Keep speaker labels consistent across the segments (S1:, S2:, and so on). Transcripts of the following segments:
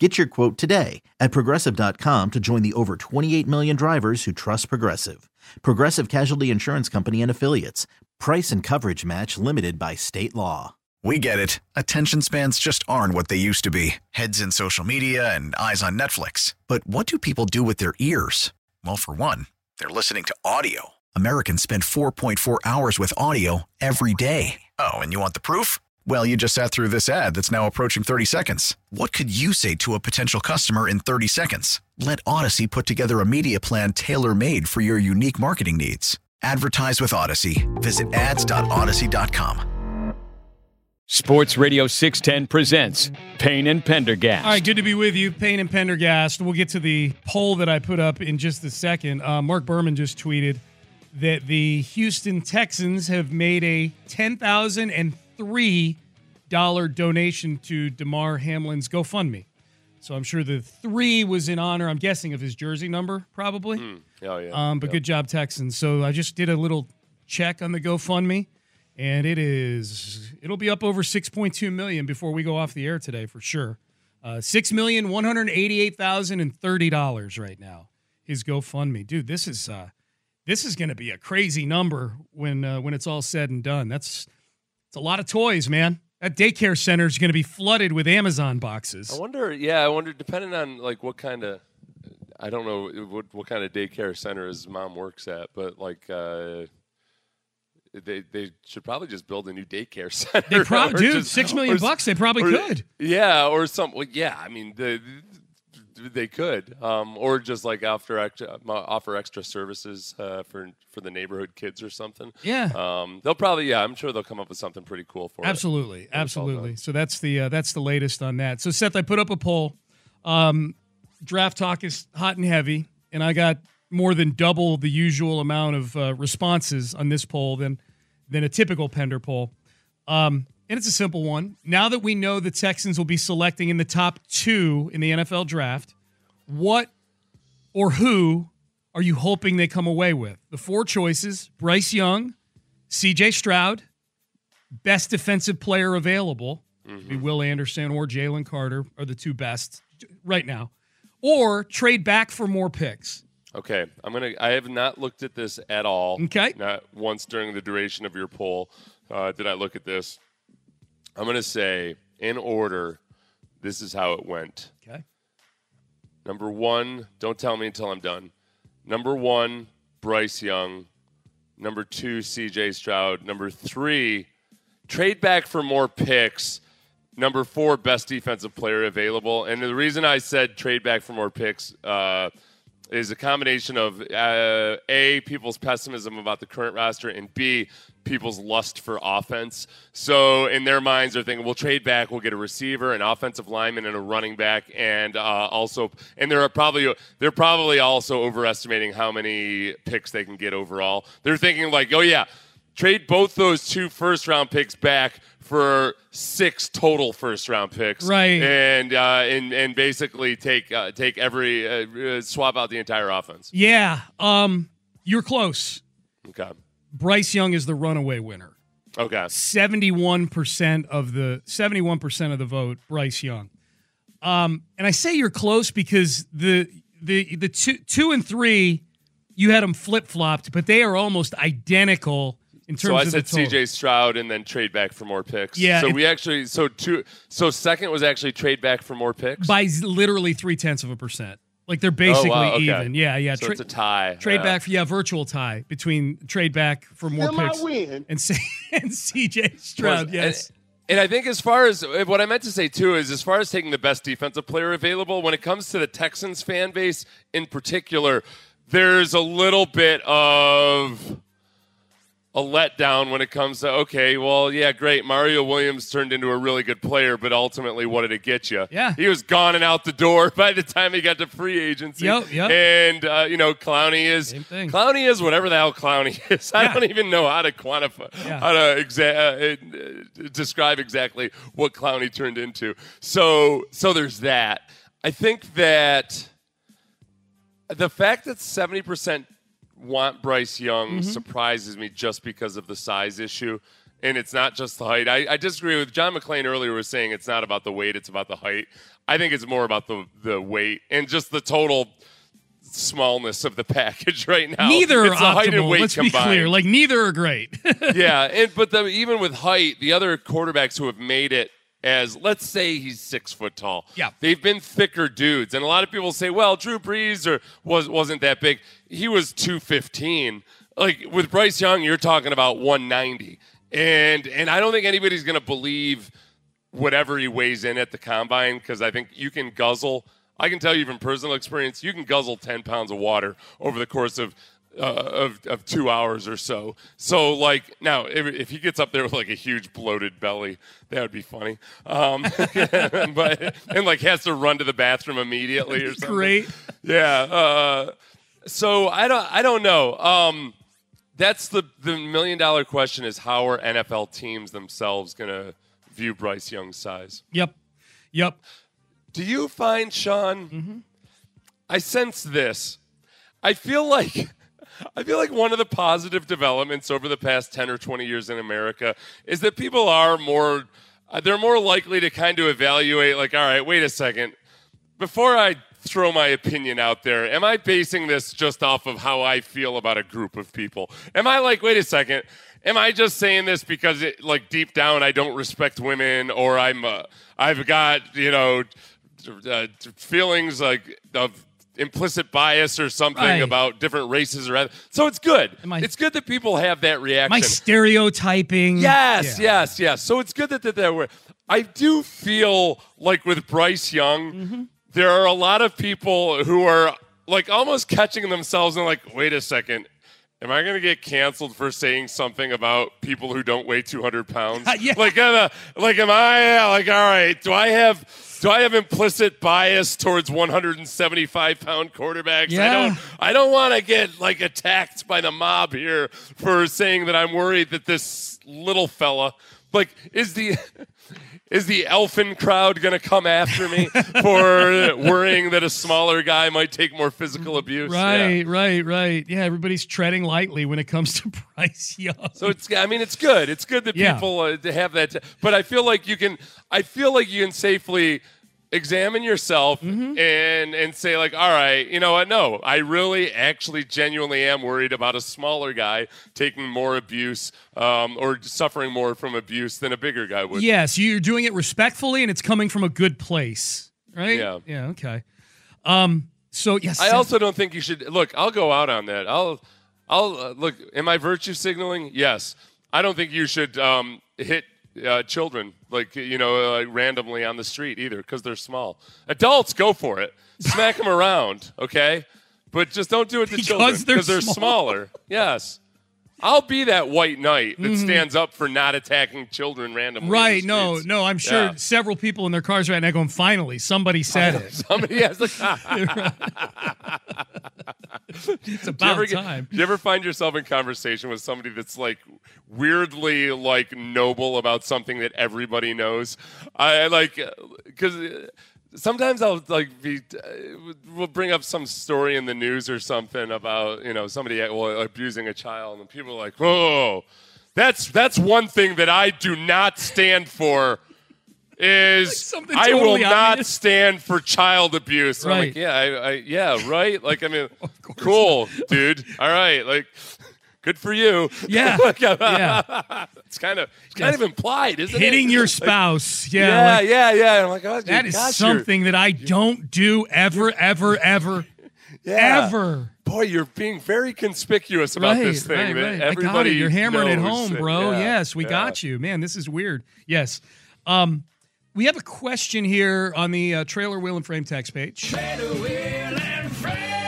S1: Get your quote today at progressive.com to join the over 28 million drivers who trust Progressive. Progressive Casualty Insurance Company and Affiliates. Price and coverage match limited by state law.
S2: We get it. Attention spans just aren't what they used to be heads in social media and eyes on Netflix. But what do people do with their ears? Well, for one, they're listening to audio. Americans spend 4.4 hours with audio every day. Oh, and you want the proof? Well, you just sat through this ad that's now approaching 30 seconds. What could you say to a potential customer in 30 seconds? Let Audacy put together a media plan tailor made for your unique marketing needs. Advertise with Audacy. Visit ads.audacy.com.
S3: Sports Radio 610 presents Payne and Pendergast.
S4: All right, good to be with you, Payne and Pendergast. We'll get to the poll that I put up in just a second. Uh, Mark Berman just tweeted that the Houston Texans have made a 10,000 and $3 donation to Damar Hamlin's GoFundMe. So I'm sure the three was in honor, I'm guessing, of his jersey number, probably.
S5: Mm. Oh, yeah.
S4: Um, but good job, Texans. So I just did a little check on the GoFundMe, and it is it'll be up over 6.2 million before we go off the air today for sure. Uh, Six million one hundred eighty-eight thousand and thirty dollars right now. His GoFundMe, dude. This is uh, this is going to be a crazy number when uh, when it's all said and done. That's it's a lot of toys, man. That daycare center is going to be flooded with Amazon boxes.
S5: I wonder. Yeah, I wonder. Depending on like what kind of, I don't know what what kind of daycare center his mom works at, but like. uh they they should probably just build a new daycare center.
S4: They probably, dude,
S5: just-
S4: six million
S5: or
S4: bucks. They probably
S5: or-
S4: could.
S5: Yeah, or some. Well, yeah, I mean, the, they could, um, or just like after extra, offer extra services uh, for for the neighborhood kids or something.
S4: Yeah.
S5: um, they'll probably. Yeah, I'm sure they'll come up with something pretty cool for.
S4: Absolutely,
S5: all
S4: absolutely. So that's the uh, that's the latest on that. So Seth, I put up a poll. Um, draft talk is hot and heavy, and I got more than double the usual amount of uh, responses on this poll than than a typical Pender poll. Um, and it's a simple one. Now that we know the Texans will be selecting in the top two in the NFL draft, what or who are you hoping they come away with? The four choices Bryce Young, CJ Stroud, best defensive player available, be Will Anderson or Jalen Carter are the two best right now, or trade back for more picks.
S5: Okay, I'm gonna. I have not looked at this at all.
S4: Okay.
S5: Not once during the duration of your poll uh, did I look at this. I'm gonna say in order. This is how it went.
S4: Okay.
S5: Number one, don't tell me until I'm done. Number one, Bryce Young. Number two, CJ Stroud. Number three, trade back for more picks. Number four, best defensive player available. And the reason I said trade back for more picks uh, is a combination of uh, A, people's pessimism about the current roster, and B, people's lust for offense. So in their minds, they're thinking, we'll trade back, we'll get a receiver, an offensive lineman, and a running back, and uh, also, and they're probably they're probably also overestimating how many picks they can get overall. They're thinking like, oh yeah, trade both those two first round picks back for six total first round picks,
S4: Right.
S5: And uh, and and basically take uh, take every uh, uh, swap out the entire offense.
S4: Yeah, um, you're close.
S5: Okay,
S4: Bryce Young is the runaway winner.
S5: okay,
S4: Seventy-one percent of the seventy-one percent of the vote, Bryce Young. Um, and I say you're close because the the the two two and three, you had them flip flopped, but they are almost identical in terms
S5: So I
S4: of
S5: said. C.J. Stroud and then trade back for more picks.
S4: Yeah,
S5: So
S4: it-
S5: we actually so two so second was actually trade back for more picks.
S4: by literally three tenths of a percent. Like they're basically
S5: oh, wow, okay.
S4: even. Yeah, yeah.
S5: So
S4: Tra-
S5: it's a tie.
S4: trade
S5: Yeah.
S4: back for yeah, virtual tie between trade back for more picks and C- and CJ Stroud.
S5: Was-
S4: Yes.
S5: And, and I think as far as eh, what I meant to say too is as far as taking the best defensive player available, when it comes to the Texans fan base in particular, there's a little bit of a letdown when it comes to okay, well, yeah, great. Mario Williams turned into a really good player, but ultimately, what did it get you?
S4: Yeah.
S5: he was gone and out the door by the time he got to free agency.
S4: Yep, yep.
S5: And uh, you know, Clowney is. Clowney is whatever the hell Clowney is. I
S4: Yeah.
S5: don't even know how to quantify,
S4: Yeah.
S5: how to exa- uh, uh, describe exactly what Clowney turned into. So, so there's that. I think that the fact that 70% want Bryce Young
S4: Mm-hmm.
S5: surprises me just because of the size issue. And it's not just the height. I, I disagree with John McClain earlier was saying it's not about the weight, it's about the height. I think it's more about the, the weight and just the total smallness of the package right now.
S4: Neither are
S5: it's the height and weight
S4: Let's
S5: combined.
S4: be clear. Like neither are great.
S5: yeah, and but the, even with height, the other quarterbacks who have made it as let's say he's six foot tall.
S4: Yeah.
S5: they've been thicker dudes, and a lot of people say, well, Drew Brees or was wasn't that big. He was two fifteen. Like with Bryce Young, you're talking about one ninety, and and I don't think anybody's going to believe whatever he weighs in at the combine because I think you can guzzle. I can tell you from personal experience, you can guzzle 10 pounds of water over the course of. Uh, of, of two hours or so. So, like, now, if, if he gets up there with like a huge bloated belly, that would be funny. Um, but, and like has to run to the bathroom immediately or something.
S4: great.
S5: Yeah. Uh, so I don't, I don't know. Um, that's the, the million dollar question is how are NFL teams themselves going to view Bryce Young's size?
S4: Yep. Yep.
S5: Do you find, Sean? I sense this. I feel like. I feel like one of the positive developments over the past 10 or 20 years in America is that people are more uh, they're more likely to kind of evaluate like all right, wait a second. Before I throw my opinion out there, am I basing this just off of how I feel about a group of people? Am I like, wait a second, am I just saying this because it like deep down I don't respect women or I'm uh, I've got, you know, uh, feelings like of implicit bias or something
S4: Right.
S5: about different races or other. So it's good.
S4: I-
S5: it's good that people have that reaction.
S4: My stereotyping.
S5: Yes,
S4: Yeah.
S5: yes, yes. So it's good that that there were. I do feel like with Bryce Young,
S4: Mm-hmm.
S5: there are a lot of people who are like almost catching themselves and like, wait a second. Am I going to get canceled for saying something about people who don't weigh 200 pounds?
S4: Yeah.
S5: Like, am I, like, am I uh, like, all right? Do I have do I have implicit bias towards 175 pound quarterbacks? I don't I don't want to get like attacked by the mob here for saying that I'm worried that this little fella, like, is the is the elfin crowd going to come after me for worrying that a smaller guy might take more physical abuse? Yeah.
S4: Right, right, right. Yeah, everybody's treading lightly when it comes to Bryce Young.
S5: So it's, I mean, it's good. It's good that
S4: Yeah.
S5: people uh, to have that. but I feel like you can, I feel like you can safely examine yourself
S4: Mm-hmm.
S5: and and say like, all right, you know what? No, I really, actually, genuinely am worried about a smaller guy taking more abuse um, or suffering more from abuse than a bigger guy would.
S4: Yes, you're doing it respectfully and it's coming from a good place, right?
S5: Yeah.
S4: Yeah, okay. Um so yes.
S5: I also don't think you should look. I'll go out on that. I'll, I'll uh, look. Am I virtue signaling? Yes. I don't think you should um, hit uh, children like you know uh, randomly on the street either because they're small. Adults go for it. Smack them around, okay? But just don't do it to
S4: Because
S5: children
S4: they're
S5: because they're smaller. Yes. I'll be that white knight
S4: Mm-hmm.
S5: that stands up for not attacking children randomly.
S4: Right, no, no, I'm sure
S5: Yeah.
S4: several people in their cars right now going, finally, somebody said it.
S5: Somebody has like,
S4: It's
S5: Do
S4: about
S5: ever
S4: time.
S5: do you ever find yourself in conversation with somebody that's like weirdly like noble about something that everybody knows? I like because sometimes I'll like be uh, we'll bring up some story in the news or something about you know somebody uh, well, abusing a child and people are like, whoa, that's that's one thing that I do not stand for. Is
S4: something
S5: I will
S4: totally
S5: not
S4: obvious.
S5: stand for child abuse. I'm like,
S4: Right.
S5: yeah, I, I, yeah, right. Like, I mean, cool, dude. All right, like, good for you.
S4: Yeah.
S5: Like, uh,
S4: Yeah.
S5: it's kind of, it's kind of implied, isn't it?
S4: Hitting your
S5: Like,
S4: spouse. yeah.
S5: yeah,
S4: like,
S5: yeah, yeah. I'm like, oh, dude,
S4: that is
S5: gosh,
S4: something that I don't do ever, ever, ever,
S5: yeah.
S4: ever.
S5: Boy, you're being very conspicuous about
S4: right,
S5: this thing.
S4: right,
S5: that
S4: right. I got
S5: Everybody
S4: it. You're hammering it home,
S5: that-
S4: bro.
S5: yeah,
S4: yes, we
S5: yeah.
S4: got you, man. This is weird. Yes. Um, we have a question here on the uh, trailer wheel and frame text page.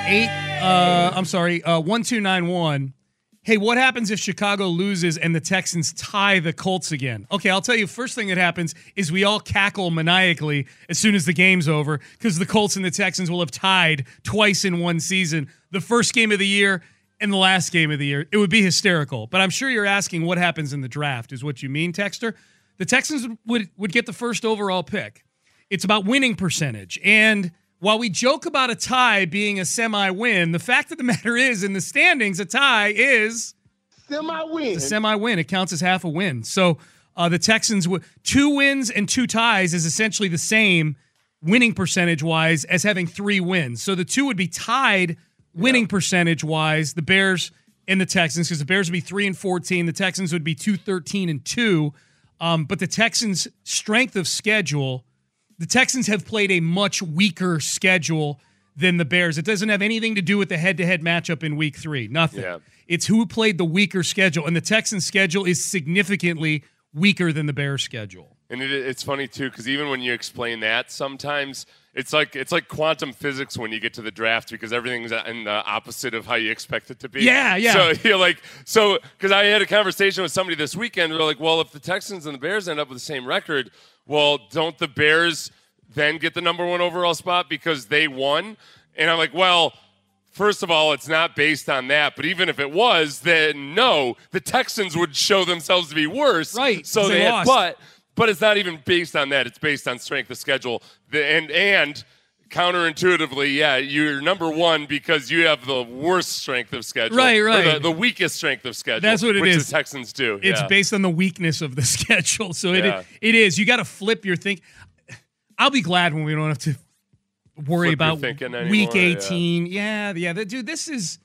S4: Eight. Uh, I'm sorry. Uh, one two nine one. Hey, what happens if Chicago loses and the Texans tie the Colts again? Okay, I'll tell you, first thing that happens is we all cackle maniacally as soon as the game's over because the Colts and the Texans will have tied twice in one season the first game of the year and the last game of the year. It would be hysterical. But I'm sure you're asking what happens in the draft, is what you mean, Texter. The Texans would, would get the first overall pick. It's about winning percentage. And while we joke about a tie being a semi win, the fact of the matter is, in the standings, a tie is
S6: semi win.
S4: a semi win. It counts as half a win. So uh, the Texans, w- two wins and two ties is essentially the same winning percentage wise as having three wins. So the two would be tied winning percentage wise, the Bears and the Texans, because the Bears would be three and 14. The Texans would be two, 13 and two. Um, but the Texans' strength of schedule the Texans have played a much weaker schedule than the Bears. It doesn't have anything to do with the head to head matchup in week three. Nothing.
S5: Yeah.
S4: It's who played the weaker schedule. And the Texans' schedule is significantly weaker than the Bears' schedule.
S5: And it, it's funny too because even when you explain that, sometimes it's like it's like quantum physics when you get to the draft because everything's in the opposite of how you expect it to be.
S4: Yeah, yeah.
S5: So you're like, so because I had a conversation with somebody this weekend. They're like, well, if the Texans and the Bears end up with the same record, well, don't the Bears then get the number one overall spot because they won? And I'm like, well. First of all, it's not based on that, but even if it was, then no, the Texans would show themselves to be worse.
S4: Right,
S5: So
S4: they
S5: they, had, but but it's not even based on that. It's based on strength of schedule. The, and and counterintuitively, yeah, you're number one because you have the worst strength of schedule.
S4: Right, right.
S5: The, the weakest strength of schedule.
S4: That's what it
S5: which
S4: is.
S5: the Texans do.
S4: It's
S5: yeah.
S4: based on the weakness of the schedule. So it,
S5: Yeah.
S4: it is. You got to flip your think. I'll be glad when we don't have to worry
S5: Flip
S4: about week
S5: anymore, yeah.
S4: 18. Yeah, yeah. The- Dude, this is,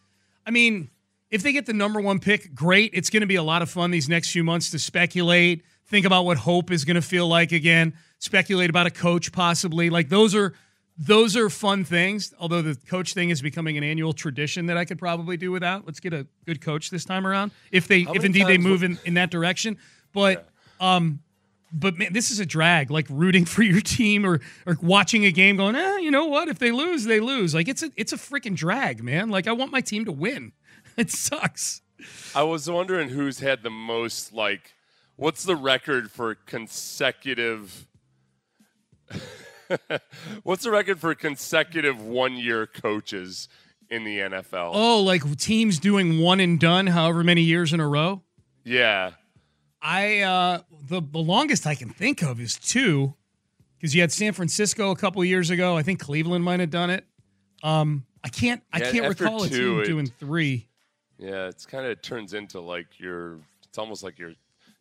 S4: I mean, if they get the number one pick, great. It's going to be a lot of fun these next few months to speculate, think about what hope is going to feel like again, speculate about a coach possibly. Like those are. Those are fun things. Although the coach thing is becoming an annual tradition that I could probably do without. Let's get a good coach this time around, if they, if indeed they move in, in that direction. But um, but man, this is a drag. Like rooting for your team or or watching a game, going, eh, you know what? If they lose, they lose. Like it's a it's a freaking drag, man. Like I want my team to win. It sucks.
S5: I was wondering who's had the most like what's the record for consecutive What's the record for consecutive one-year coaches in the NFL?
S4: Oh, like teams doing one and done, however many years in a row.
S5: Yeah.
S4: I uh the the longest I can think of is two, because you had San Francisco a couple years ago. I think Cleveland might have done it. Um, I can't I
S5: Yeah,
S4: can't
S5: after
S4: recall a
S5: two,
S4: team
S5: it-
S4: doing three.
S5: Yeah, it's kind of turns into like you're. It's almost like you're.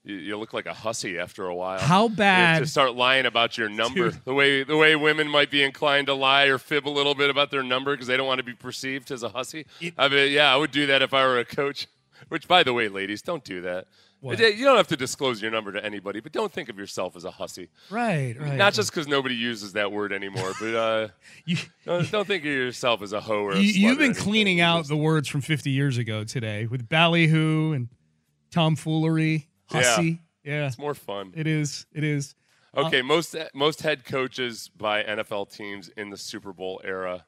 S5: You, you look like a hussy after a while.
S4: How
S5: You have
S4: bad?
S5: to start lying about your number.
S4: Dude.
S5: The way the way women might be inclined to lie or fib a little bit about their number because they don't want to be perceived as a hussy.
S4: It-
S5: I mean, yeah, I would do that if I were a coach. Which, by the way, ladies, don't do that.
S4: What?
S5: You don't have to disclose your number to anybody, but don't think of yourself as a hussy.
S4: Right, right.
S5: Not just because nobody uses that word anymore, but uh,
S4: you,
S5: don't, don't think of yourself as a hoe or a
S4: you, You've been
S5: anything.
S4: cleaning out
S5: Just-
S4: the words from 50 years ago today with ballyhoo and tomfoolery, hussy. Yeah,
S5: It's more fun.
S4: it is. It is.
S5: Uh, okay, most most head coaches by NFL teams in the Super Bowl era.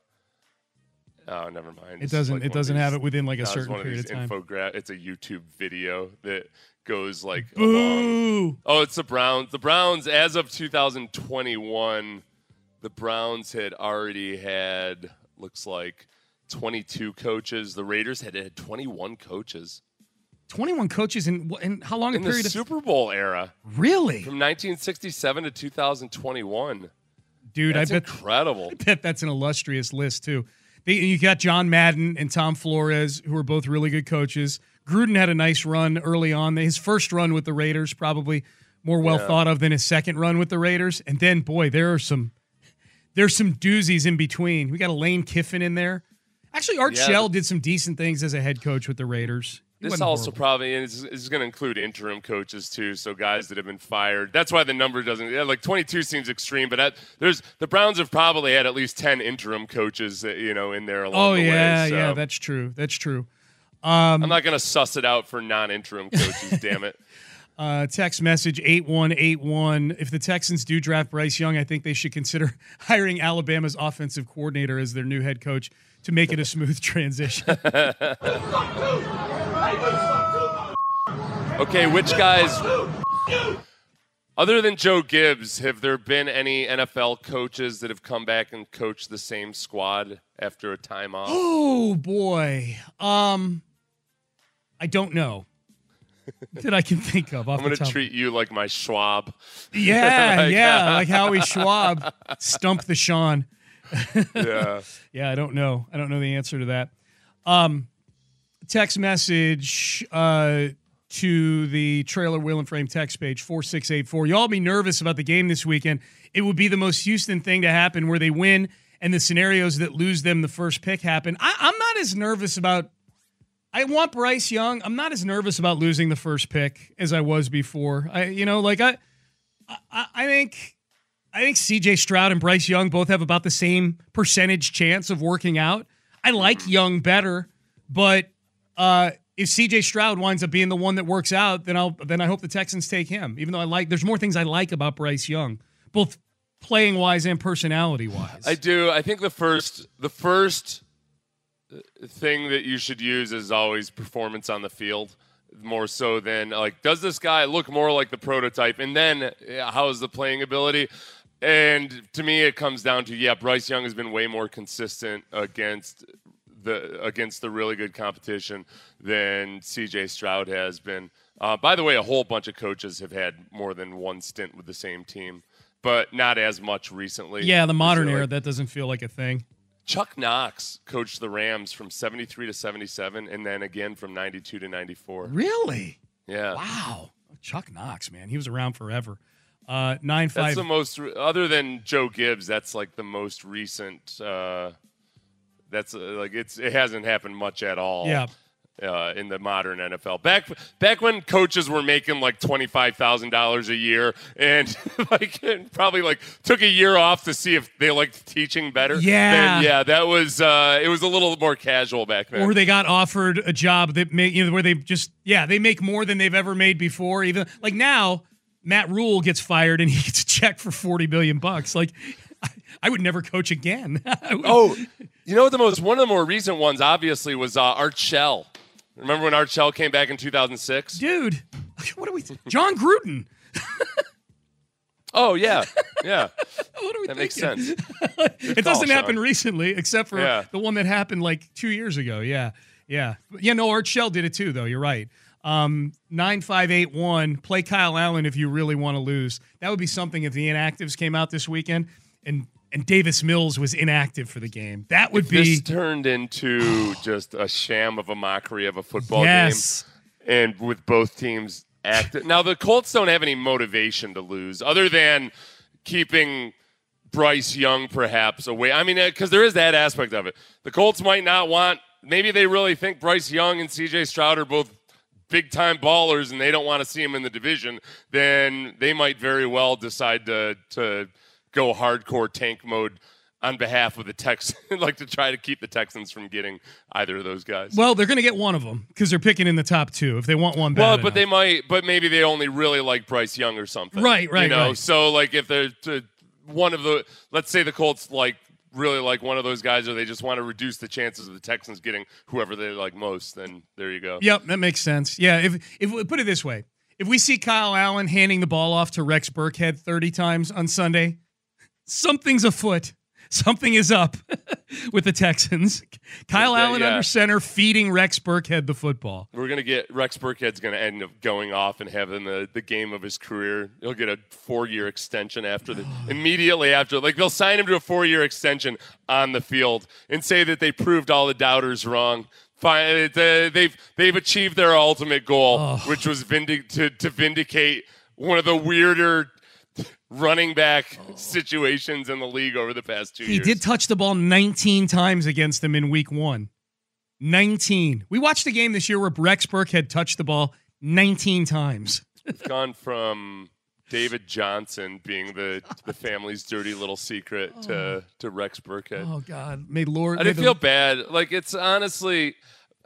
S5: Oh, never mind.
S4: It doesn't.
S5: like
S4: it doesn't have it within like a
S5: no,
S4: certain
S5: of
S4: period
S5: these
S4: of time.
S5: Infogra- it's a YouTube video that goes like along. Oh, it's the Browns. The Browns, as of 2021, the Browns had already had looks like 22 coaches. The Raiders had had 21 coaches
S4: 21 coaches in in how long a
S5: in the
S4: period of
S5: Super Bowl era
S4: really,
S5: from 1967 to 2021.
S4: dude?
S5: That's
S4: I bet
S5: incredible.
S4: bet that's an illustrious list too. They, you got John Madden and Tom Flores, who are both really good coaches. Gruden had a nice run early on. His first run with the Raiders probably more well
S5: Yeah.
S4: thought of than his second run with the Raiders. And then, boy, there are some there's some doozies in between. We got a Lane Kiffin in there. Actually, Art
S5: Yeah,
S4: Shell did some decent things as a head coach with the Raiders.
S5: This also
S4: horrible.
S5: probably is, is going to include interim coaches too, so guys that have been fired. That's why the number doesn't yeah, like 22 seems extreme, but there's the Browns have probably had at least 10 interim coaches, uh, you know, in there along
S4: Oh
S5: the
S4: yeah,
S5: way. so
S4: yeah, that's true. That's true.
S5: I'm not going to suss it out for non-interim coaches. damn it.
S4: Uh, text message 8181. If the Texans do draft Bryce Young, I think they should consider hiring Alabama's offensive coordinator as their new head coach to make it a smooth transition.
S5: Okay, which guys, other than Joe Gibbs, have there been any NFL coaches that have come back and coached the same squad after a time off?
S4: Oh boy. Um I don't know. That I can think of.
S5: I'm going to treat you like my Schwab.
S4: Yeah,
S5: Like,
S4: yeah, like Howie Schwab stump the Sean.
S5: Yeah.
S4: Yeah, I don't know. I don't know the answer to that. Um, text message uh, to the trailer wheel and frame text page four six eight four. Y'all be nervous about the game this weekend. It would be the most Houston thing to happen where they win and the scenarios that lose them the first pick happen. I, I'm not as nervous about. I want Bryce Young. I'm not as nervous about losing the first pick as I was before. I, you know, like I, I, I think I think CJ Stroud and Bryce Young both have about the same percentage chance of working out. I like Young better, but uh, if CJ Stroud winds up being the one that works out, then I'll then I hope the Texans take him. Even though I like, there's more things I like about Bryce Young, both playing wise and personality wise.
S5: I do. I think the first the first thing that you should use is always performance on the field more so than like does this guy look more like the prototype? And then how is the playing ability? And to me it comes down to yeah Bryce Young has been way more consistent against the against the really good competition than CJ Stroud has been. Uh, by the way a whole bunch of coaches have had more than one stint with the same team but not as much recently.
S4: Yeah, the modern
S5: Like,
S4: era that doesn't feel like a thing.
S5: Chuck Knox coached the Rams from 73 to 77 and then again from 92 to 94.
S4: Really?
S5: Yeah.
S4: Wow, Chuck Knox, man, he was around forever. Uh, nine
S5: That's
S4: five.
S5: the most other than Joe Gibbs, that's like the most recent uh that's uh, like it's it hasn't happened much at all.
S4: Yeah.
S5: Uh, in the modern NFL, back back when coaches were making like twenty five thousand dollars a year, and like probably like took a year off to see if they liked teaching better.
S4: Yeah.
S5: then, yeah, that was uh, it was a little more casual back then.
S4: or they got offered a job that make you know where they just yeah they make more than they've ever made before even like now matt rhule gets fired and he gets a check for 40 billion bucks like i, I would never coach again
S5: Oh, you know what the most one of the more recent ones obviously was uh, Art Shell. Remember when Art Shell came back in 2006?
S4: dude what are we jon gruden
S5: Oh yeah, yeah.
S4: what are we
S5: That makes
S4: thinking?
S5: sense.
S4: it
S5: call,
S4: doesn't happen recently except for
S5: Yeah.
S4: the one that happened like two years ago yeah yeah yeah no art shell did it too though you're right um 9581 play kyle allen if you really want to lose that would be something if the inactives came out this weekend and and davis mills was inactive for the game that would be
S5: This turned into just a sham of a mockery of a football
S4: yes
S5: game, and with both teams active. Now the Colts don't have any motivation to lose, other than keeping Bryce Young perhaps away. I mean, uh, because there is that aspect of it. The Colts might not want. Maybe they really think Bryce Young and C.J. Stroud are both big time ballers, and they don't want to see him in the division. Then they might very well decide to to go hardcore tank mode on behalf of the Texans, like to try to keep the Texans from getting either of those guys.
S4: well they're gonna get one of them because they're picking in the top two if they want one
S5: Well, but they might, but maybe they only really like Bryce Young or something.
S4: Right, right,
S5: You know,
S4: right.
S5: so like if they're to, one of the, let's say the Colts like really like one of those guys, or they just want to reduce the chances of the Texans getting whoever they like most, then there you go.
S4: Yep, that makes sense. Yeah, if if put it this way, if we see Kyle Allen handing the ball off to Rex Burkhead 30 times on Sunday, something's afoot. Something is up with the Texans. Kyle
S5: Yeah,
S4: Allen
S5: yeah.
S4: under center feeding Rex Burkhead the football.
S5: We're gonna get Rex Burkhead's gonna end up going off and having the, the game of his career. He'll get a four year extension after the immediately after. Like they'll sign him to a four year extension on the field and say that they proved all the doubters wrong. Fine, uh, they've they've achieved their ultimate goal, which was vindic- to to vindicate one of the weirder running back situations in the league over the past two
S4: He
S5: years.
S4: He did touch the ball 19 times against them in week one. 19. We watched a game this year where Rex Burkhead touched the ball 19 times.
S5: It's gone from David Johnson being the the family's dirty little secret oh. to to Rex Burkhead.
S4: Oh, God. May Lord.
S5: I didn't
S4: the-
S5: feel bad. Like it's honestly,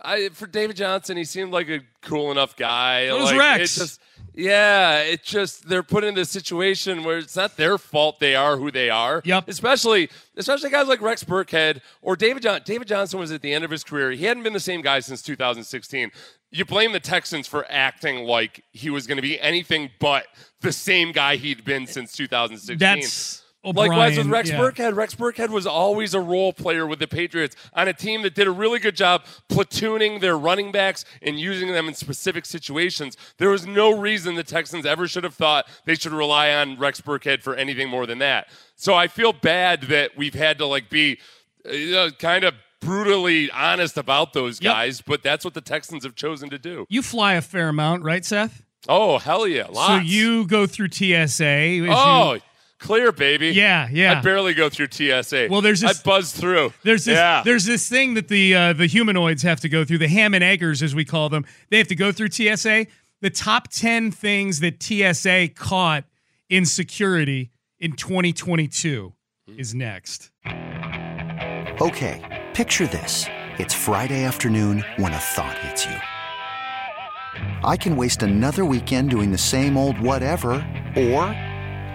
S5: I for David Johnson, he seemed like a cool enough guy.
S4: So does
S5: like,
S4: Rex.
S5: It just, yeah, it just they're put in this situation where it's not their fault they are who they are.
S4: Yep.
S5: Especially especially guys like Rex Burkhead or David John. David Johnson was at the end of his career. He hadn't been the same guy since 2016. you blame the Texans for acting like he was going to be anything but the same guy he'd been since 2016.
S4: That's
S5: Likewise with Rex
S4: yeah.
S5: Burkhead. Rex Burkhead was always a role player with the Patriots on a team that did a really good job platooning their running backs and using them in specific situations. There was no reason the Texans ever should have thought they should rely on Rex Burkhead for anything more than that. So I feel bad that we've had to like be uh, you know, kind of brutally honest about those
S4: Yep.
S5: guys, but that's what the Texans have chosen to do.
S4: You fly a fair amount, right, Seth?
S5: Oh, hell yeah. Lots.
S4: So you go through TSA. as you-
S5: Oh, clear, baby.
S4: Yeah, yeah.
S5: I barely go through TSA.
S4: Well, there's this-
S5: I buzz through.
S4: There's this,
S5: yeah.
S4: there's this thing that the uh, the humanoids have to go through, the ham and eggers as we call them. They have to go through TSA. The top ten things that TSA caught in security in 2022 is next.
S6: Okay, picture this. It's Friday afternoon when a thought hits you. I can waste another weekend doing the same old whatever, or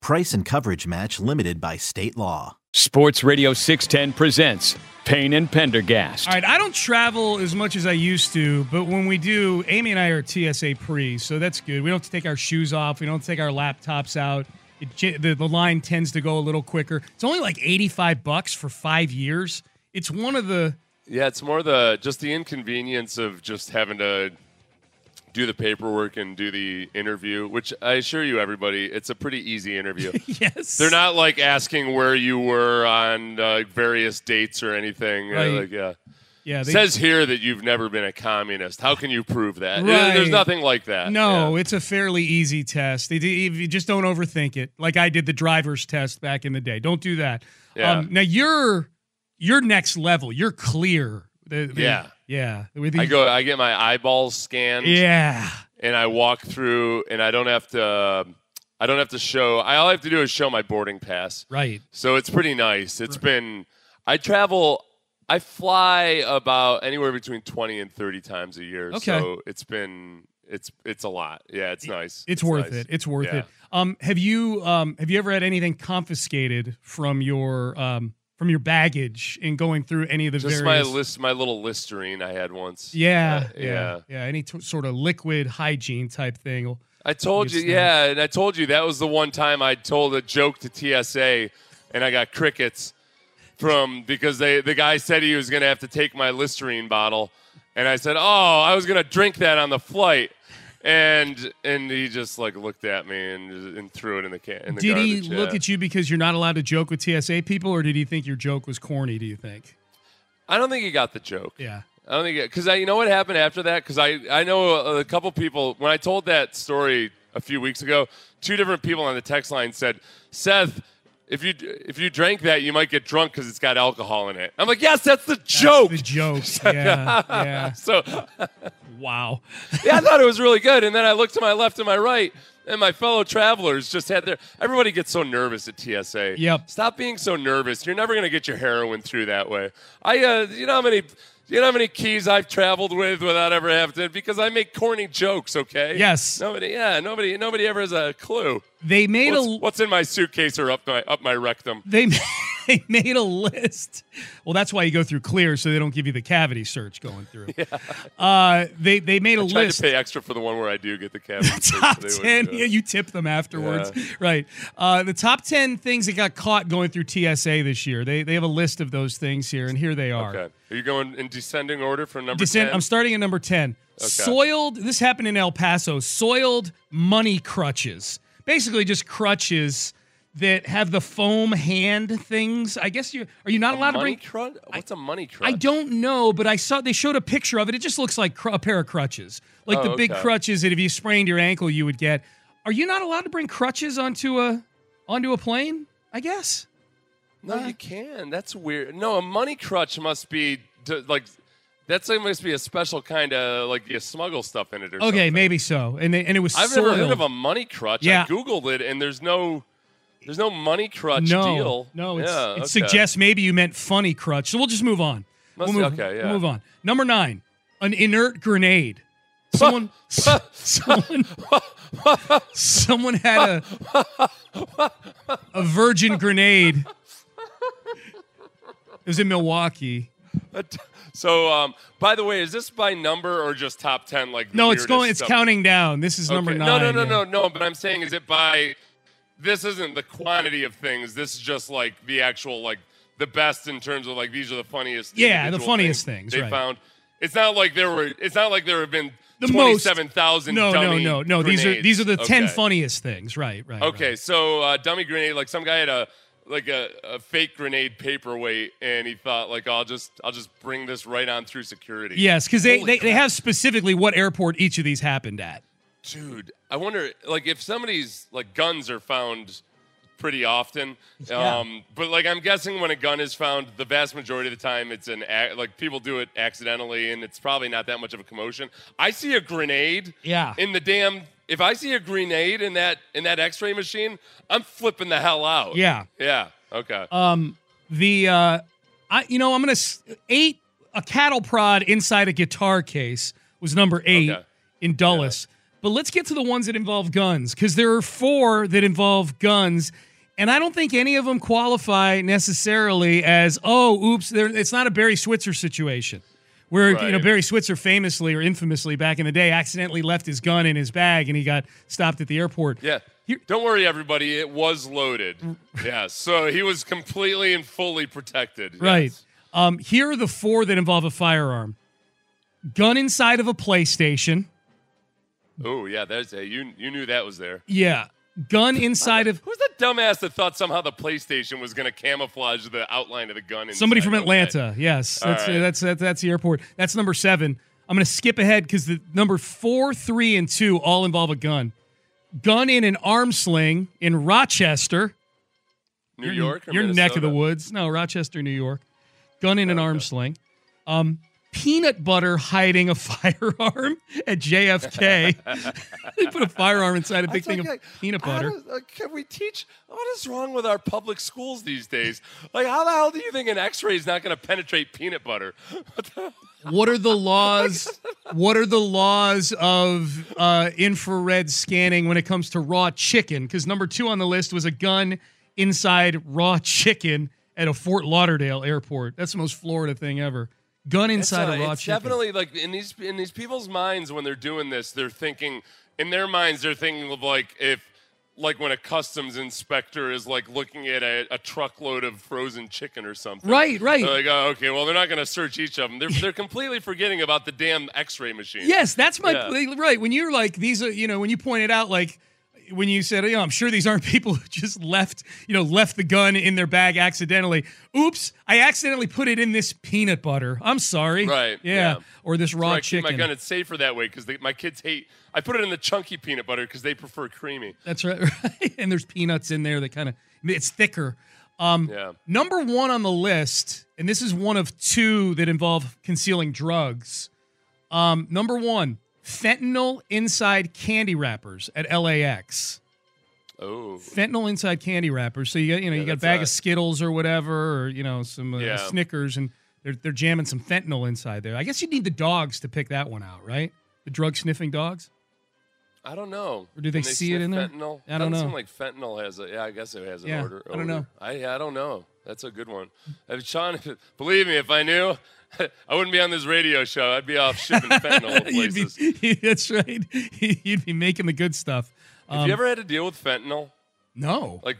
S1: Price and coverage match limited by state law.
S3: Sports Radio 610 presents Payne and Pendergast.
S4: All right, I don't travel as much as I used to, but when we do, Amy and I are TSA pre, so that's good. We don't have to take our shoes off. We don't take our laptops out. It, the, the line tends to go a little quicker. It's only like 85 bucks for five years. It's one of the
S5: Yeah, it's more the just the inconvenience of just having to do the paperwork and do the interview, which I assure you, everybody, it's a pretty easy interview.
S4: yes.
S5: They're not like asking where you were on uh, various dates or anything.
S4: Right.
S5: Like, yeah.
S4: Yeah, they,
S5: says here that you've never been a communist. How can you prove that?
S4: Right.
S5: There's nothing like that.
S4: No,
S5: Yeah.
S4: it's a fairly easy test. If you just don't overthink it, like I did the driver's test back in the day. Don't do that.
S5: Yeah.
S4: Um, now you're you're next level. You're clear. The- the-
S5: Yeah.
S4: Yeah. With
S5: I go. I get my eyeballs scanned.
S4: Yeah.
S5: and I walk through, and I don't have to. I don't have to show. I all I have to do is show my boarding pass.
S4: Right.
S5: So it's pretty nice. It's been. I travel. I fly about anywhere between twenty and thirty times a year.
S4: Okay.
S5: So it's been. It's it's a lot. Yeah, it's nice.
S4: It's, worth
S5: nice.
S4: it. It's worth
S5: Yeah.
S4: it. Um, have you um have you ever had anything confiscated from your um from your baggage in going through any of the
S5: Just my list, my little Listerine I had once.
S4: yeah,
S5: Uh,
S4: yeah, yeah, Any t- sort of liquid hygiene type thing.
S5: I told you, yeah, and I told you that was the one time I told a joke to TSA, and I got crickets from because they the guy said he was going to have to take my Listerine bottle, and I said, oh, I was going to drink that on the flight, and and he just like looked at me and, and threw it in the can. In the
S4: Did he look at you because you're not allowed to joke with TSA people, or did he think your joke was corny? Do you think?
S5: I don't think he got the joke.
S4: Yeah.
S5: I don't think because I, you know what happened after that. Because I, I know a, a couple people when I told that story a few weeks ago, two different people on the text line said, "Seth, if you if you drank that, you might get drunk because it's got alcohol in it." I'm like, "Yes, that's the joke."
S4: The joke. yeah. Yeah.
S5: so
S4: Wow.
S5: yeah, I thought it was really good, and then I looked to my left and my right. And my fellow travelers just had their. Everybody gets so nervous at TSA.
S4: Yep.
S5: Stop being so nervous. You're never gonna get your heroin through that way. I, uh, you know how many, you know how many keys I've traveled with without ever having to because I make corny jokes. Okay.
S4: Yes.
S5: Nobody. Yeah. Nobody. Nobody ever has a clue.
S4: They made
S5: What's,
S4: a
S5: what's in my suitcase or up my up my rectum?
S4: they they made a list. Well, that's why you go through clear so they don't give you the cavity search going through. Uh, they they made a
S5: I tried
S4: list.
S5: to pay extra for the one where I do get the cavity. search,
S4: top
S5: so
S4: 10
S5: wouldn't do
S4: yeah you tip them afterwards right uh, the top 10 things that got caught going through tsa this year they, they have a list of those things here and here they are
S5: Okay. Are you going in descending order from number
S4: Descent,
S5: 10?
S4: i'm starting at number 10 soiled this happened in el paso soiled money crutches basically just crutches that have the foam hand things i guess you are you not allowed to bring?
S5: What's a money crud?
S4: I don't know, but I saw they showed a picture of it. It just looks like cr- a pair of crutches, like
S5: Oh,
S4: the big
S5: okay.
S4: crutches that if you sprained your ankle you would get. Are you not allowed to bring crutches onto a onto a plane? I guess.
S5: No, uh. you can. That's weird. No, a money crutch must be to, like that's like must be a special kind of like you smuggle stuff in it or something.
S4: Okay,
S5: something.
S4: maybe so. And they, and it was
S5: I've
S4: soiled.
S5: never heard of a money crutch.
S4: Yeah.
S5: I googled it and there's no there's no money crutch
S4: no,
S5: deal.
S4: no. It's,
S5: yeah,
S4: it
S5: okay.
S4: suggests maybe you meant funny crutch. So we'll just move on.
S5: Must-
S4: we'll move,
S5: okay, yeah.
S4: we'll move on. Number nine, an inert grenade. Someone, someone, someone had a a virgin grenade. It was in Milwaukee.
S5: So, um, by the way, is this by number or just top ten? Like
S4: No, it's going. It's
S5: stuff?
S4: counting down. This is number nine.
S5: No, no, no,
S4: yeah.
S5: no, no. But I'm saying, is it by? This isn't the quantity of things. This is just like the actual like the best in terms of like these are the funniest.
S4: Yeah, the funniest things,
S5: they
S4: right.
S5: found. It's not like there were. It's not like there have been
S4: The most-
S5: twenty-seven thousand.
S4: No, no, no, no. These are these are the ten funniest things. Right, right.
S5: Okay,
S4: right.
S5: so uh, dummy grenade. Like some guy had a like a, a fake grenade paperweight, and he thought like I'll just I'll just bring this right on through security.
S4: Yes, because they,
S5: Holy
S4: they, they have specifically what airport each of these happened at.
S5: Dude, I wonder, like, if somebody's like guns are found pretty often,
S4: Yeah.
S5: um, but like I'm guessing when a gun is found, the vast majority of the time it's an ac- like people do it accidentally, and it's probably not that much of a commotion. I see a grenade,
S4: Yeah.
S5: in the damn. If I see a grenade in that in that X-ray machine, I'm flipping the hell out.
S4: Yeah.
S5: yeah, okay.
S4: Um, the uh, I you know I'm gonna eight a cattle prod inside a guitar case was number eight
S5: Okay.
S4: in Dulles. But let's get to the ones that involve guns because there are four that involve guns. And I don't think any of them qualify necessarily as, oh, oops, it's not a Barry Switzer situation. Where you know Barry Switzer famously or infamously back in the day accidentally left his gun in his bag and he got stopped at the airport.
S5: Yeah.
S4: Here-
S5: Don't worry, everybody. It was loaded. yeah. So he was completely and fully protected.
S4: Right.
S5: Yes.
S4: Um, here are the four that involve a firearm: gun inside of a PlayStation.
S5: Oh yeah, there's a you. You knew that was there.
S4: Yeah, gun inside of
S5: Who's the dumbass that thought somehow the PlayStation was going to camouflage the outline of the gun?
S4: somebody from
S5: Okay.
S4: Atlanta. Yes, that's,
S5: right.
S4: that's that's that's the airport. That's number seven. I'm going to skip ahead because the number four, three, and two all involve a gun. Gun in an arm sling in Rochester.
S5: New York, or
S4: your neck of the woods. No, Rochester, New York. Gun in an arm sling. Um, peanut butter hiding a firearm at JFK. they put a firearm inside a big thing
S5: like,
S4: of peanut butter.
S5: does- can we teach? What is wrong with our public schools these days? Like, how the hell do you think an X-ray is not going to penetrate peanut butter? What
S4: are the laws? what are the laws of uh, infrared scanning when it comes to raw chicken? Because number two on the list was a gun inside raw chicken at a Fort Lauderdale airport. That's the most Florida thing ever. Gun inside a
S5: uh,
S4: raw
S5: it's
S4: chicken.
S5: definitely like in these in these people's minds when they're doing this, they're thinking in their minds they're thinking of like if like when a customs inspector is like looking at a, a truckload of frozen chicken or something.
S4: Right, right.
S5: They're like, oh, okay, well they're not going to search each of them. They're they're completely forgetting about the damn X-ray machine.
S4: Yes, that's my
S5: Yeah.
S4: right. When you're like these are, you know, when you pointed out like when you said, you know, I'm sure these aren't people who just left, you know, left the gun in their bag accidentally. Oops, I accidentally put it in this peanut butter. I'm sorry.
S5: Right,
S4: Yeah.
S5: yeah.
S4: Or this raw
S5: I
S4: chicken.
S5: my gun. It's safer that way because my kids hate. I put it in the chunky peanut butter because they prefer creamy.
S4: That's right. right. And there's peanuts in there that kind of it's thicker. Um,
S5: Yeah.
S4: Number one on the list, and this is one of two that involve concealing drugs. Um, number one, fentanyl inside candy wrappers at LAX.
S5: Oh,
S4: fentanyl inside candy wrappers. So you got you know you got a bag of Skittles or whatever, or you know some uh,
S5: Yeah.
S4: Snickers, and they're they're jamming some fentanyl inside there. I guess you need the dogs to pick that one out, right? The drug sniffing dogs.
S5: I don't know.
S4: Or do they
S5: Can
S4: see it in there?
S5: Fentanyl?
S4: I don't
S5: Doesn't
S4: know.
S5: Seem like fentanyl has a. Yeah, I guess it has an
S4: Yeah,
S5: order.
S4: I don't know.
S5: I I don't know. That's a good one. Sean, believe me, if I knew, I wouldn't be on this radio show. I'd be off shipping fentanyl places.
S4: be, that's right. You'd be making the good stuff.
S5: Have
S4: Um,
S5: you ever had to deal with fentanyl?
S4: no.
S5: Like,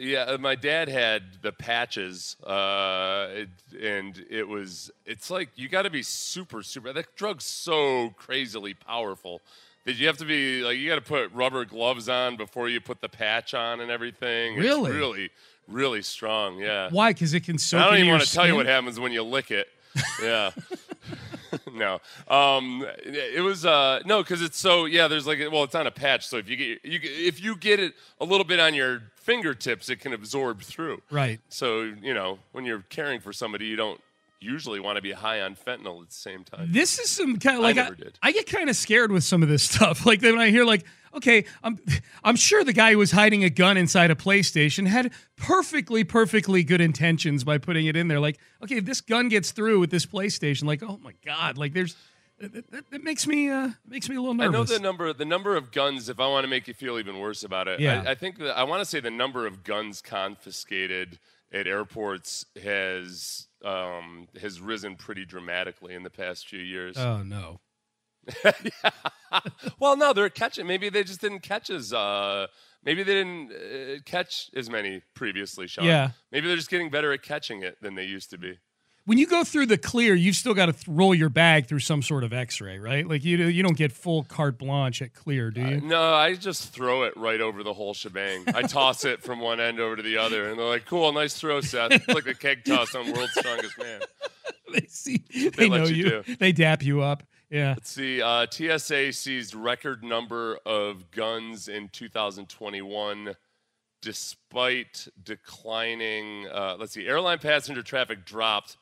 S5: yeah, uh, my dad had the patches, uh, and it was. It's like you got to be super, super. That drug's so crazily powerful that you have to be like you got to put rubber gloves on before you put the patch on and everything.
S4: Really?
S5: It's really, really strong. Yeah.
S4: Why? Because it can soak
S5: I don't even want to tell you what happens when you lick it. Yeah. no. Um, it was uh, no, because it's so yeah. There's like well, it's on a patch, so if you get you if you get it a little bit on your fingertips, it can absorb through.
S4: Right.
S5: So you know when you're caring for somebody, you don't usually want to be high on fentanyl at the same time.
S4: This is some kind of like I,
S5: never did.
S4: I get kind of scared with some of this stuff. Like when I hear like, okay, I'm I'm sure the guy who was hiding a gun inside a PlayStation had perfectly perfectly good intentions by putting it in there. Like, okay, if this gun gets through with this PlayStation, like, oh my god, like there's that, that, that makes me uh makes me a little nervous.
S5: I know the number the number of guns. If I want to make you feel even worse about it,
S4: Yeah.
S5: I, I think that I want to say the number of guns confiscated at airports has um, has risen pretty dramatically in the past few years.
S4: oh no.
S5: well, no, they're catching. Maybe they just didn't catch as. Uh, maybe they didn't uh, catch as many previously, Sean.
S4: Yeah.
S5: Maybe they're just getting better at catching it than they used to be.
S4: When you go through the clear, you've still got to th- roll your bag through some sort of X-ray, right? Like you you don't get full carte blanche at clear, do you?
S5: No, I just throw it right over the whole shebang. I toss it from one end over to the other, and they're like, "Cool, nice throw, Seth." It's like a keg toss on World's Strongest Man.
S4: they see, they,
S5: let
S4: know
S5: you
S4: you.
S5: do.
S4: They dap you up. Yeah.
S5: Let's see. Uh, TSA seized record number of guns in 2021, despite declining. Uh, let's see. Airline passenger traffic dropped.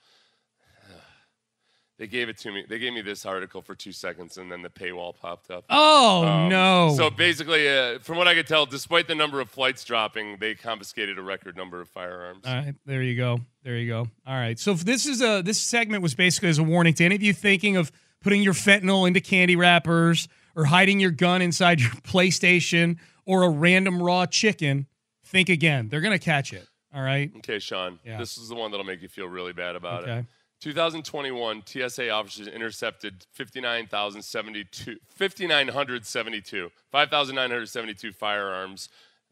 S5: They gave it to me. They gave me this article for two seconds, and then the paywall popped up.
S4: Oh
S5: Um,
S4: no!
S5: So basically, uh, from what I could tell, despite the number of flights dropping, they confiscated a record number of firearms.
S4: All right, there you go. There you go. All right. So if this is a this segment was basically as a warning to any of you thinking of putting your fentanyl into candy wrappers or hiding your gun inside your PlayStation or a random raw chicken. Think again. They're gonna catch it. All right.
S5: Okay, Sean.
S4: Yeah.
S5: This is the one that'll make you feel really bad about
S4: Okay.
S5: it. 2021, TSA officers intercepted 59,072 5,972 5,972 firearms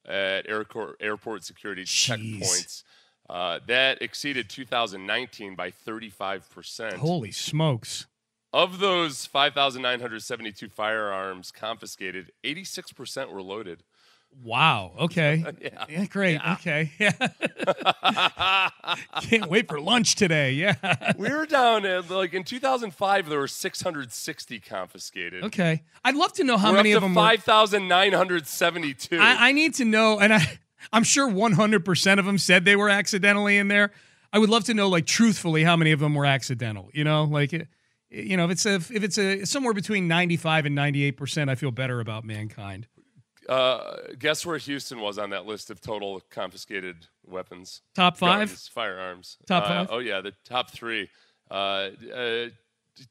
S5: at airport, airport security
S4: Jeez.
S5: checkpoints. Uh, that exceeded 2019 by 35%.
S4: Holy smokes!
S5: Of those 5,972 firearms confiscated, 86% were loaded.
S4: Wow. Okay.
S5: Yeah.
S4: great. Okay. Yeah. Can't wait for lunch today. Yeah.
S5: we were down at, like in 2005, there were 660 confiscated.
S4: Okay. I'd love to know how
S5: We're
S4: many of them. were-
S5: 5,972.
S4: I, I need to know, and I, I'm sure 100% of them said they were accidentally in there. I would love to know, like, truthfully, how many of them were accidental. You know, like, it- you know, if it's a, if it's a somewhere between 95 and 98 percent, I feel better about mankind.
S5: Uh, guess where Houston was on that list of total confiscated weapons?
S4: Top five.
S5: Guns, firearms.
S4: Top
S5: Uh,
S4: five?
S5: Oh, yeah, the top three. Uh, uh,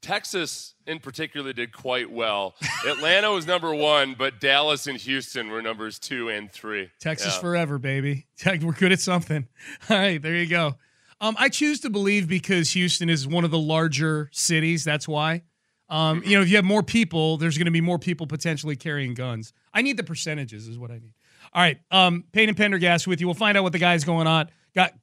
S5: Texas, in particular, did quite well. Atlanta was number one, but Dallas and Houston were numbers two and three.
S4: Texas
S5: Yeah.
S4: forever, baby. We're good at something. All right, there you go. Um, I choose to believe because Houston is one of the larger cities. That's why. Um, you know, if you have more people, there's going to be more people potentially carrying guns. I need the percentages, is what I need. All right, um, Payne and Pendergast with you. We'll find out what the guys going on got.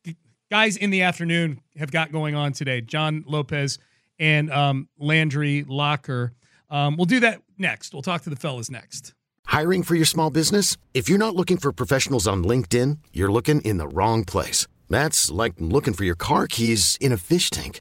S4: Guys in the afternoon have got going on today. John Lopez and um, Landry Locker. Um, we'll do that next. We'll talk to the fellas next.
S7: Hiring for your small business? If you're not looking for professionals on LinkedIn, you're looking in the wrong place. That's like looking for your car keys in a fish tank.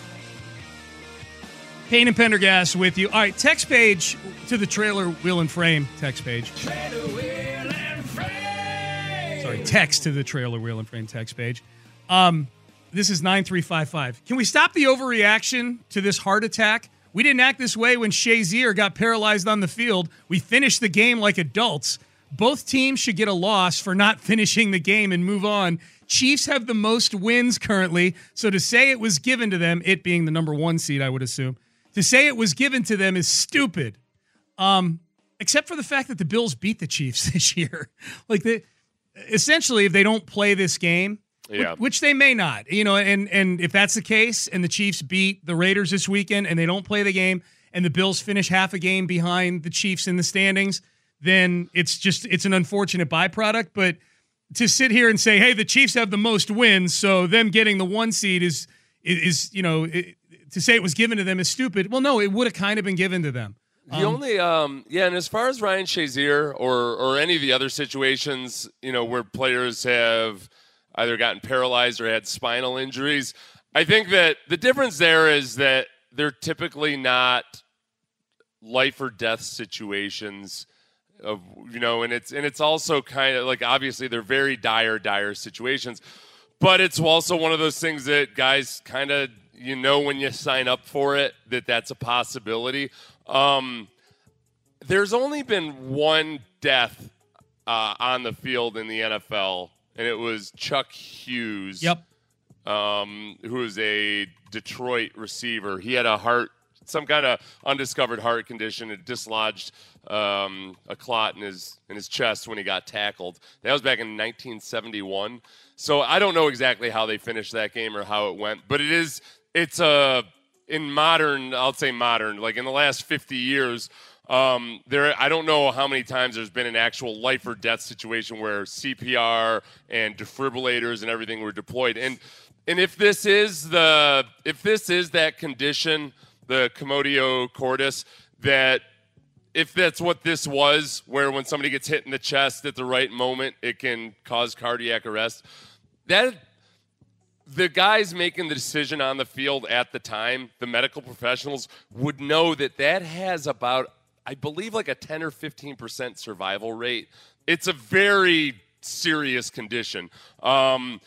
S4: Payne and Pendergast with you. All right, text page to the trailer wheel and frame text page. Sorry, text to the trailer wheel and frame text page. Um, this is 9355. Can we stop the overreaction to this heart attack? We didn't act this way when Shazier got paralyzed on the field. We finished the game like adults. Both teams should get a loss for not finishing the game and move on. Chiefs have the most wins currently, so to say it was given to them, it being the number one seed, I would assume, to say it was given to them is stupid. Um, except for the fact that the Bills beat the Chiefs this year. like they essentially, if they don't play this game,
S5: Yeah.
S4: which, they may not, you know, and and if that's the case, and the Chiefs beat the Raiders this weekend, and they don't play the game, and the Bills finish half a game behind the Chiefs in the standings, then it's just it's an unfortunate byproduct. But to sit here and say, hey, the Chiefs have the most wins, so them getting the one seed is is, is you know. It, to say it was given to them is stupid. Well, no, it would have kind of been given to them.
S5: The only, um, yeah, and as far as Ryan Shazier or or any of the other situations, you know, where players have either gotten paralyzed or had spinal injuries, I think that the difference there is that they're typically not life or death situations of you know and it's and it's also kind of like obviously they're very dire dire situations but it's also one of those things that guys kind of you know when you sign up for it that that's a possibility um, there's only been one death uh, on the field in the NFL and it was Chuck Hughes
S4: Yep.
S5: um, who is a Detroit receiver. He had a heart, some kind of undiscovered heart condition. It dislodged um, a clot in his in his chest when he got tackled. That was back in 1971. So I don't know exactly how they finished that game or how it went, but it is it's a in modern, I'll say modern, like in the last 50 years. Um, there, I don't know how many times there's been an actual life or death situation where CPR and defibrillators and everything were deployed. And and if this is the if this is that condition, the commotio cordis, that if that's what this was, where when somebody gets hit in the chest at the right moment, it can cause cardiac arrest. That the guys making the decision on the field at the time, the medical professionals, would know that that has about, I believe, like a 10 or 15% survival rate. It's a very serious condition. Um,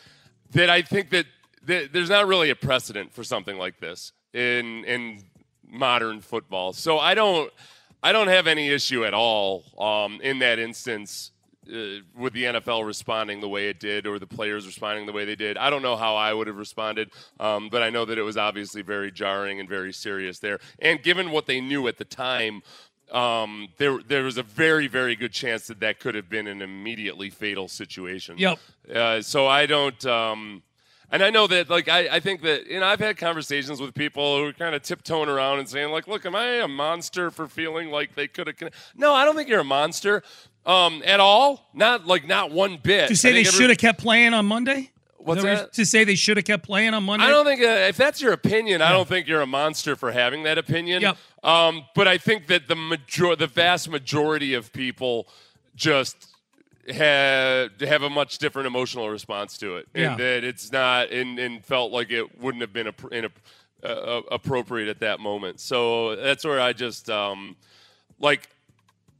S5: that I think that, that there's not really a precedent for something like this in in modern football. So I don't I don't have any issue at all um, in that instance uh, with the NFL responding the way it did or the players responding the way they did. I don't know how I would have responded, um, but I know that it was obviously very jarring and very serious there. And given what they knew at the time, um, there there was a very very good chance that that could have been an immediately fatal situation.
S4: Yep.
S5: Uh, so I don't. Um, and I know that, like, I, I think that, you know, I've had conversations with people who are kind of tiptoeing around and saying, like, look, am I a monster for feeling like they could have? Con-? No, I don't think you're a monster um, at all. Not, like, not one bit.
S4: To say they should have kept playing on Monday?
S5: What's that?
S4: To say they should have kept playing on Monday?
S5: I don't think uh, if that's your opinion, I don't think you're a monster for having that opinion.
S4: Yep.
S5: Um, but I think that the major, the vast majority of people just have have a much different emotional response to it,
S4: Yeah.
S5: and that it's not and, and felt like it wouldn't have been appro- in a, uh, appropriate at that moment. So that's where I just um, like.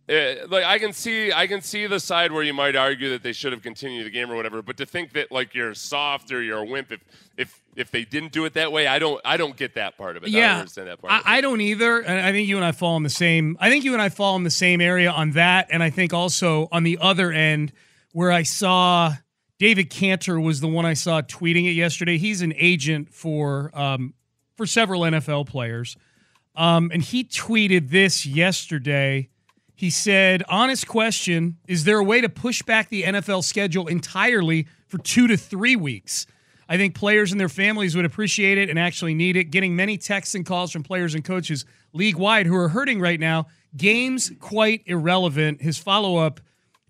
S5: Eh, like I can see, I can see the side where you might argue that they should have continued the game or whatever. But to think that like you're soft or you're a wimp if if if they didn't do it that way, I don't, I don't get that part of it. I don't
S4: yeah,
S5: understand that part. of it.
S4: I, I don't either, and I think you and I fall in the same. I think you and I fall in the same area on that, and I think also on the other end where I saw David Canter was the one I saw tweeting it yesterday. He's an agent for um, for several NFL players, um, and he tweeted this yesterday. He said, "Honest question: Is there a way to push back the NFL schedule entirely for two to three weeks?" I think players and their families would appreciate it and actually need it. Getting many texts and calls from players and coaches league wide who are hurting right now. Games quite irrelevant. His follow up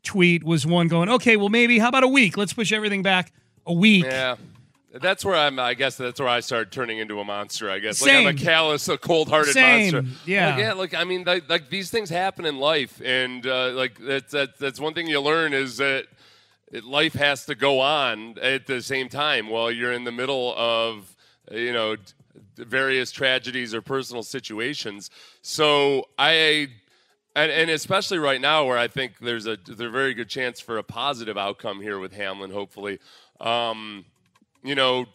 S4: tweet was one going, okay, well, maybe, how about a week? Let's push everything back a week.
S5: yeah. That's where I'm. I guess that's where I started turning into a monster. I guess like I'm a callous, a cold-hearted
S4: Same.
S5: monster.
S4: Yeah.
S5: like, yeah. Like I mean, like, like these things happen in life, and uh, like that's that, that's one thing you learn is that life has to go on at the same time while you're in the middle of you know various tragedies or personal situations. So I And, and especially right now, where I think there's a there's a very good chance for a positive outcome here with Hamlin. Hopefully, um, you know,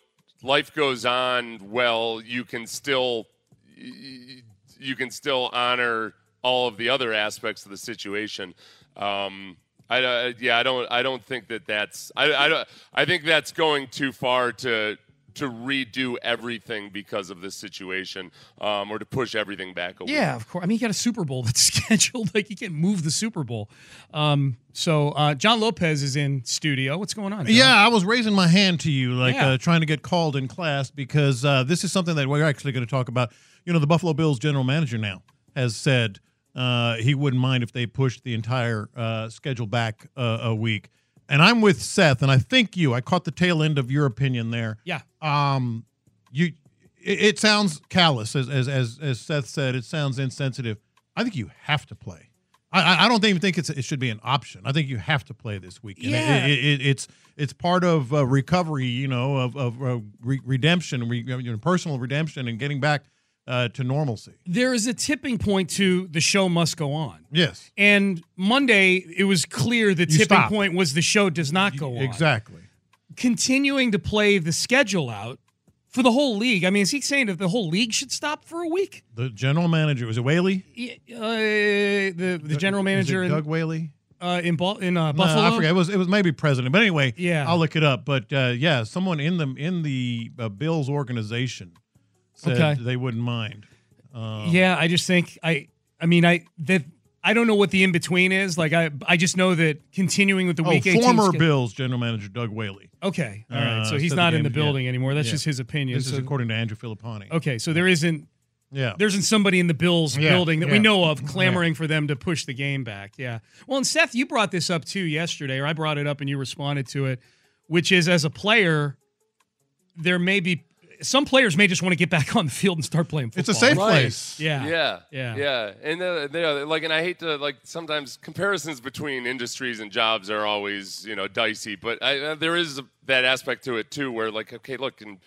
S5: life goes on. Well, you can still you can still honor all of the other aspects of the situation. Um, I, uh, yeah, I don't I don't think that that's I, I don't I think that's going too far to to redo everything because of this situation, um, or to push everything back. A week.
S4: Yeah, of course. I mean, you got a Super Bowl that's scheduled. Like you can't move the Super Bowl. Um, so uh, John Lopez is in studio. What's going on? John?
S8: Yeah, I was raising my hand to you, like
S4: Yeah.
S8: uh, trying to get called in class because uh, this is something that we're actually going to talk about. You know, the Buffalo Bills general manager now has said uh, he wouldn't mind if they pushed the entire uh, schedule back uh, a week. And I'm with Seth, and I think you. I caught the tail end of your opinion there.
S4: Yeah.
S8: Um, you. It, it sounds callous, as, as as as Seth said. It sounds insensitive. I think you have to play. I, I- don't even think it's it should be an option. I think you have to play this weekend. It-
S4: Yeah.
S8: it, it, it's it's part of uh, recovery, you know, of of uh, re- redemption, re, you know, personal redemption, and getting back uh, to normalcy.
S4: There is a tipping point to the show must go on.
S8: Yes,
S4: And Monday, it was clear the
S8: You
S4: tipping
S8: stop.
S4: point was the show does not go on.
S8: exactly.
S4: Continuing to play the schedule out for the whole league. I mean, is he saying that the whole league should stop for a week?
S8: The general manager was it Whaley?
S4: Yeah, Uh, the the general manager
S8: it
S4: in
S8: Doug Whaley.
S4: uh, in, Bal- in uh,
S8: No,
S4: Buffalo.
S8: I forget. It was it was maybe president, but anyway,
S4: Yeah.
S8: I'll look it up. But uh, yeah, someone in the in the uh, Bills organization said
S4: Okay.
S8: they wouldn't mind.
S4: Yeah, I just think I. I mean, I that I don't know what the in between is. Like I, I just know that continuing with the
S8: Oh,
S4: week 18
S8: former Bills general manager Doug Whaley.
S4: Okay, all right.
S8: Uh,
S4: So he's not in the
S8: yeah.
S4: building anymore. That's
S8: Yeah.
S4: just his opinion.
S8: This is according to Andrew Filipponi.
S4: okay, so there isn't
S8: Yeah,
S4: there isn't somebody in the Bills
S8: Yeah,
S4: building that we know of clamoring for them to push the game back. Yeah. Well, and Seth, you brought this up too yesterday, or I brought it up and you responded to it, which is as a player, there may be some players may just want to get back on the field and start playing football.
S8: it's a safe
S5: Right.
S8: place.
S4: Yeah.
S5: Yeah,
S4: Yeah.
S5: yeah, and uh, they are, like, and I hate to like sometimes comparisons between industries and jobs are always you know dicey, but I, uh, there is that aspect to it too, where like, okay, look, in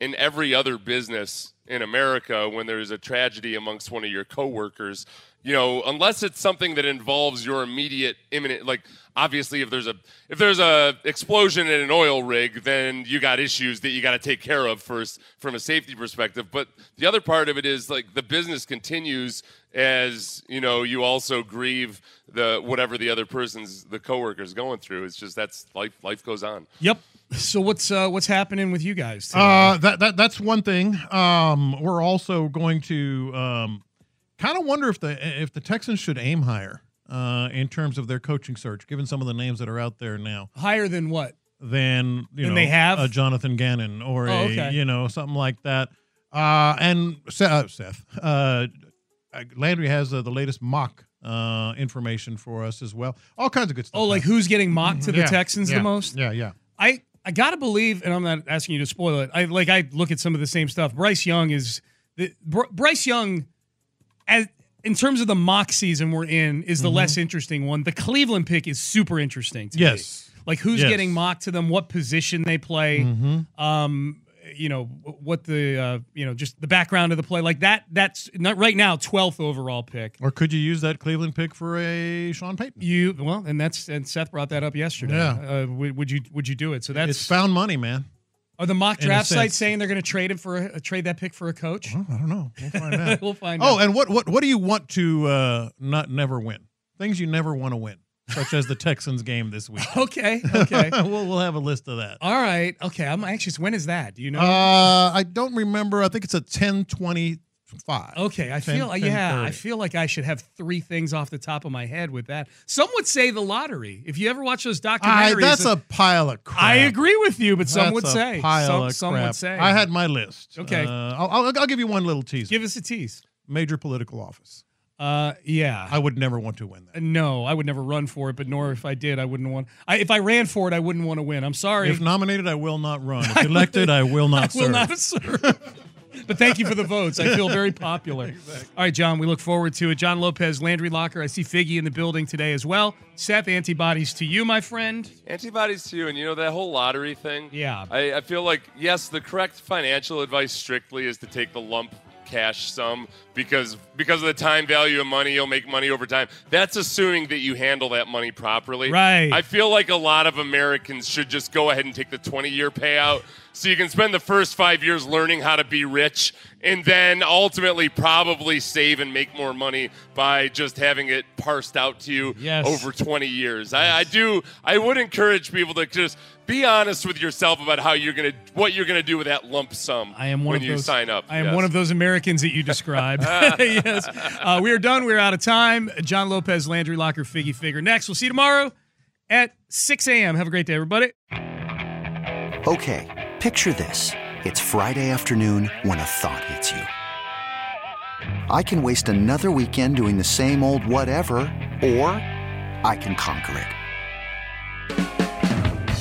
S5: in every other business in America, when there's a tragedy amongst one of your coworkers, you know, unless it's something that involves your immediate imminent, like obviously if there's a if there's a explosion in an oil rig, then you got issues that you got to take care of first from a safety perspective. But the other part of it is like the business continues as you know you also grieve the whatever the other person's the coworker's going through. It's just that's life. Life goes on.
S4: Yep. So what's uh, what's happening with you guys? today?
S8: Uh, that that that's one thing. Um, we're also going to um, kind of wonder if the if the Texans should aim higher uh, in terms of their coaching search, given some of the names that are out there now.
S4: Higher than what?
S8: than you
S4: Than
S8: know
S4: they have?
S8: a Jonathan Gannon or
S4: Oh,
S8: a
S4: okay.
S8: you know something like that. Uh, and Seth, uh, Seth uh, Landry has uh, the latest mock uh, information for us as well. All kinds of good stuff.
S4: Oh, like who's getting mocked to the
S8: Yeah,
S4: Texans
S8: yeah,
S4: the most?
S8: Yeah, yeah.
S4: I I gotta believe, and I'm not asking you to spoil it. I like I look at some of the same stuff. Bryce Young is the Br- Bryce Young, as in terms of the mock season we're in, is the
S8: Mm-hmm.
S4: less interesting one. The Cleveland pick is super interesting. To me.
S8: Yes.
S4: like who's
S8: Yes.
S4: getting mocked to them, what position they play, um, you know what the uh, you know just the background of the play, like that. That's not right now twelfth overall pick.
S8: Or could you use that Cleveland pick for a Sean Payton?
S4: You well, and that's and Seth brought that up yesterday.
S8: Yeah.
S4: Uh, would, would you would you do it? So that's
S8: It's found money, man.
S4: Are the mock draft sites saying they're going to trade him for a, trade that pick for a coach?
S8: Oh, I don't know. We'll find out.
S4: we'll find
S8: oh,
S4: out.
S8: and what what what do you want to uh, not never win? Things you never want to win, such as the Texans game this week.
S4: Okay, okay,
S8: we'll we'll have a list of that.
S4: all right, okay. I'm anxious. When is that? Do you know?
S8: Uh, I don't remember. I think it's a ten twenty five.
S4: okay, I
S8: 10
S4: feel yeah.
S8: 10:30.
S4: I feel like I should have three things off the top of my head with that. Some would say the lottery. If you ever watch those
S8: I,
S4: documentaries,
S8: that's a pile of crap.
S4: I agree with you, but some
S8: That's
S4: would
S8: a
S4: say.
S8: pile
S4: Some,
S8: of
S4: some
S8: crap.
S4: would say.
S8: I had my list.
S4: Okay.
S8: Uh, I'll, I'll, I'll give you one little tease.
S4: give us a tease.
S8: Major political office.
S4: Uh, yeah.
S8: I would never want to win that.
S4: no, I would never run for it, but nor if I did, I wouldn't want. I, if I ran for it, I wouldn't want to win. I'm sorry.
S8: If nominated, I will not run. If elected, I will not
S4: I will
S8: serve.
S4: not serve. but thank you for the votes. I feel very popular. All right, John, we look forward to it. John Lopez, Landry Locker. I see Figgy in the building today as well. Seth, antibodies to you, my friend.
S5: Antibodies to you, and you know that whole lottery thing.
S4: Yeah.
S5: I, I feel like yes, the correct financial advice strictly is to take the lump cash sum because because of the time value of money, you'll make money over time. That's assuming that you handle that money properly.
S4: Right.
S5: I feel like a lot of Americans should just go ahead and take the 20 year payout so you can spend the first five years learning how to be rich and then ultimately probably save and make more money by just having it parsed out to you
S4: Yes.
S5: over 20 years. I, I do. I would encourage people to just be honest with yourself about how you're gonna, what you're gonna do with that lump sum.
S4: I am one
S5: when
S4: of
S5: you
S4: those,
S5: sign up.
S4: I am
S5: Yes.
S4: one of those Americans that you describe. yes. Uh, we are done. We're out of time. John Lopez, Landry Locker, Figgy Figure. Next, we'll see you tomorrow at 6 a.m. Have a great day, everybody.
S6: Okay, picture this. It's Friday afternoon when a thought hits you. I can waste another weekend doing the same old whatever, or I can conquer it.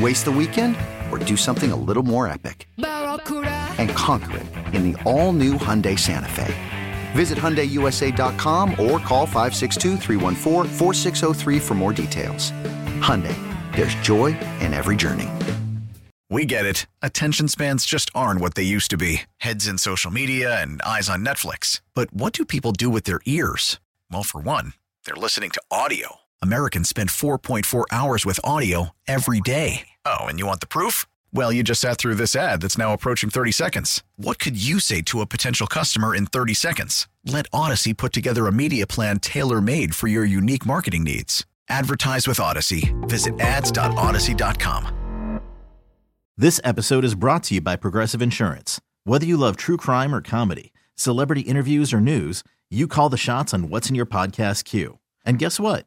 S6: Waste the weekend or do something a little more epic? And conquer it in the all new Hyundai Santa Fe. Visit HyundaiUSA.com or call 562-314-4603 for more details. Hyundai, there's joy in every journey.
S2: We get it. Attention spans just aren't what they used to be heads in social media and eyes on Netflix. But what do people do with their ears? Well, for one, they're listening to audio. Americans spend 4.4 hours with audio every day. Oh, and you want the proof? Well, you just sat through this ad that's now approaching 30 seconds. What could you say to a potential customer in 30 seconds? Let Audacy put together a media plan tailor made for your unique marketing needs. Advertise with Audacy. Visit ads.audacy.com.
S1: This episode is brought to you by Progressive Insurance. Whether you love true crime or comedy, celebrity interviews or news, you call the shots on what's in your podcast queue. And guess what?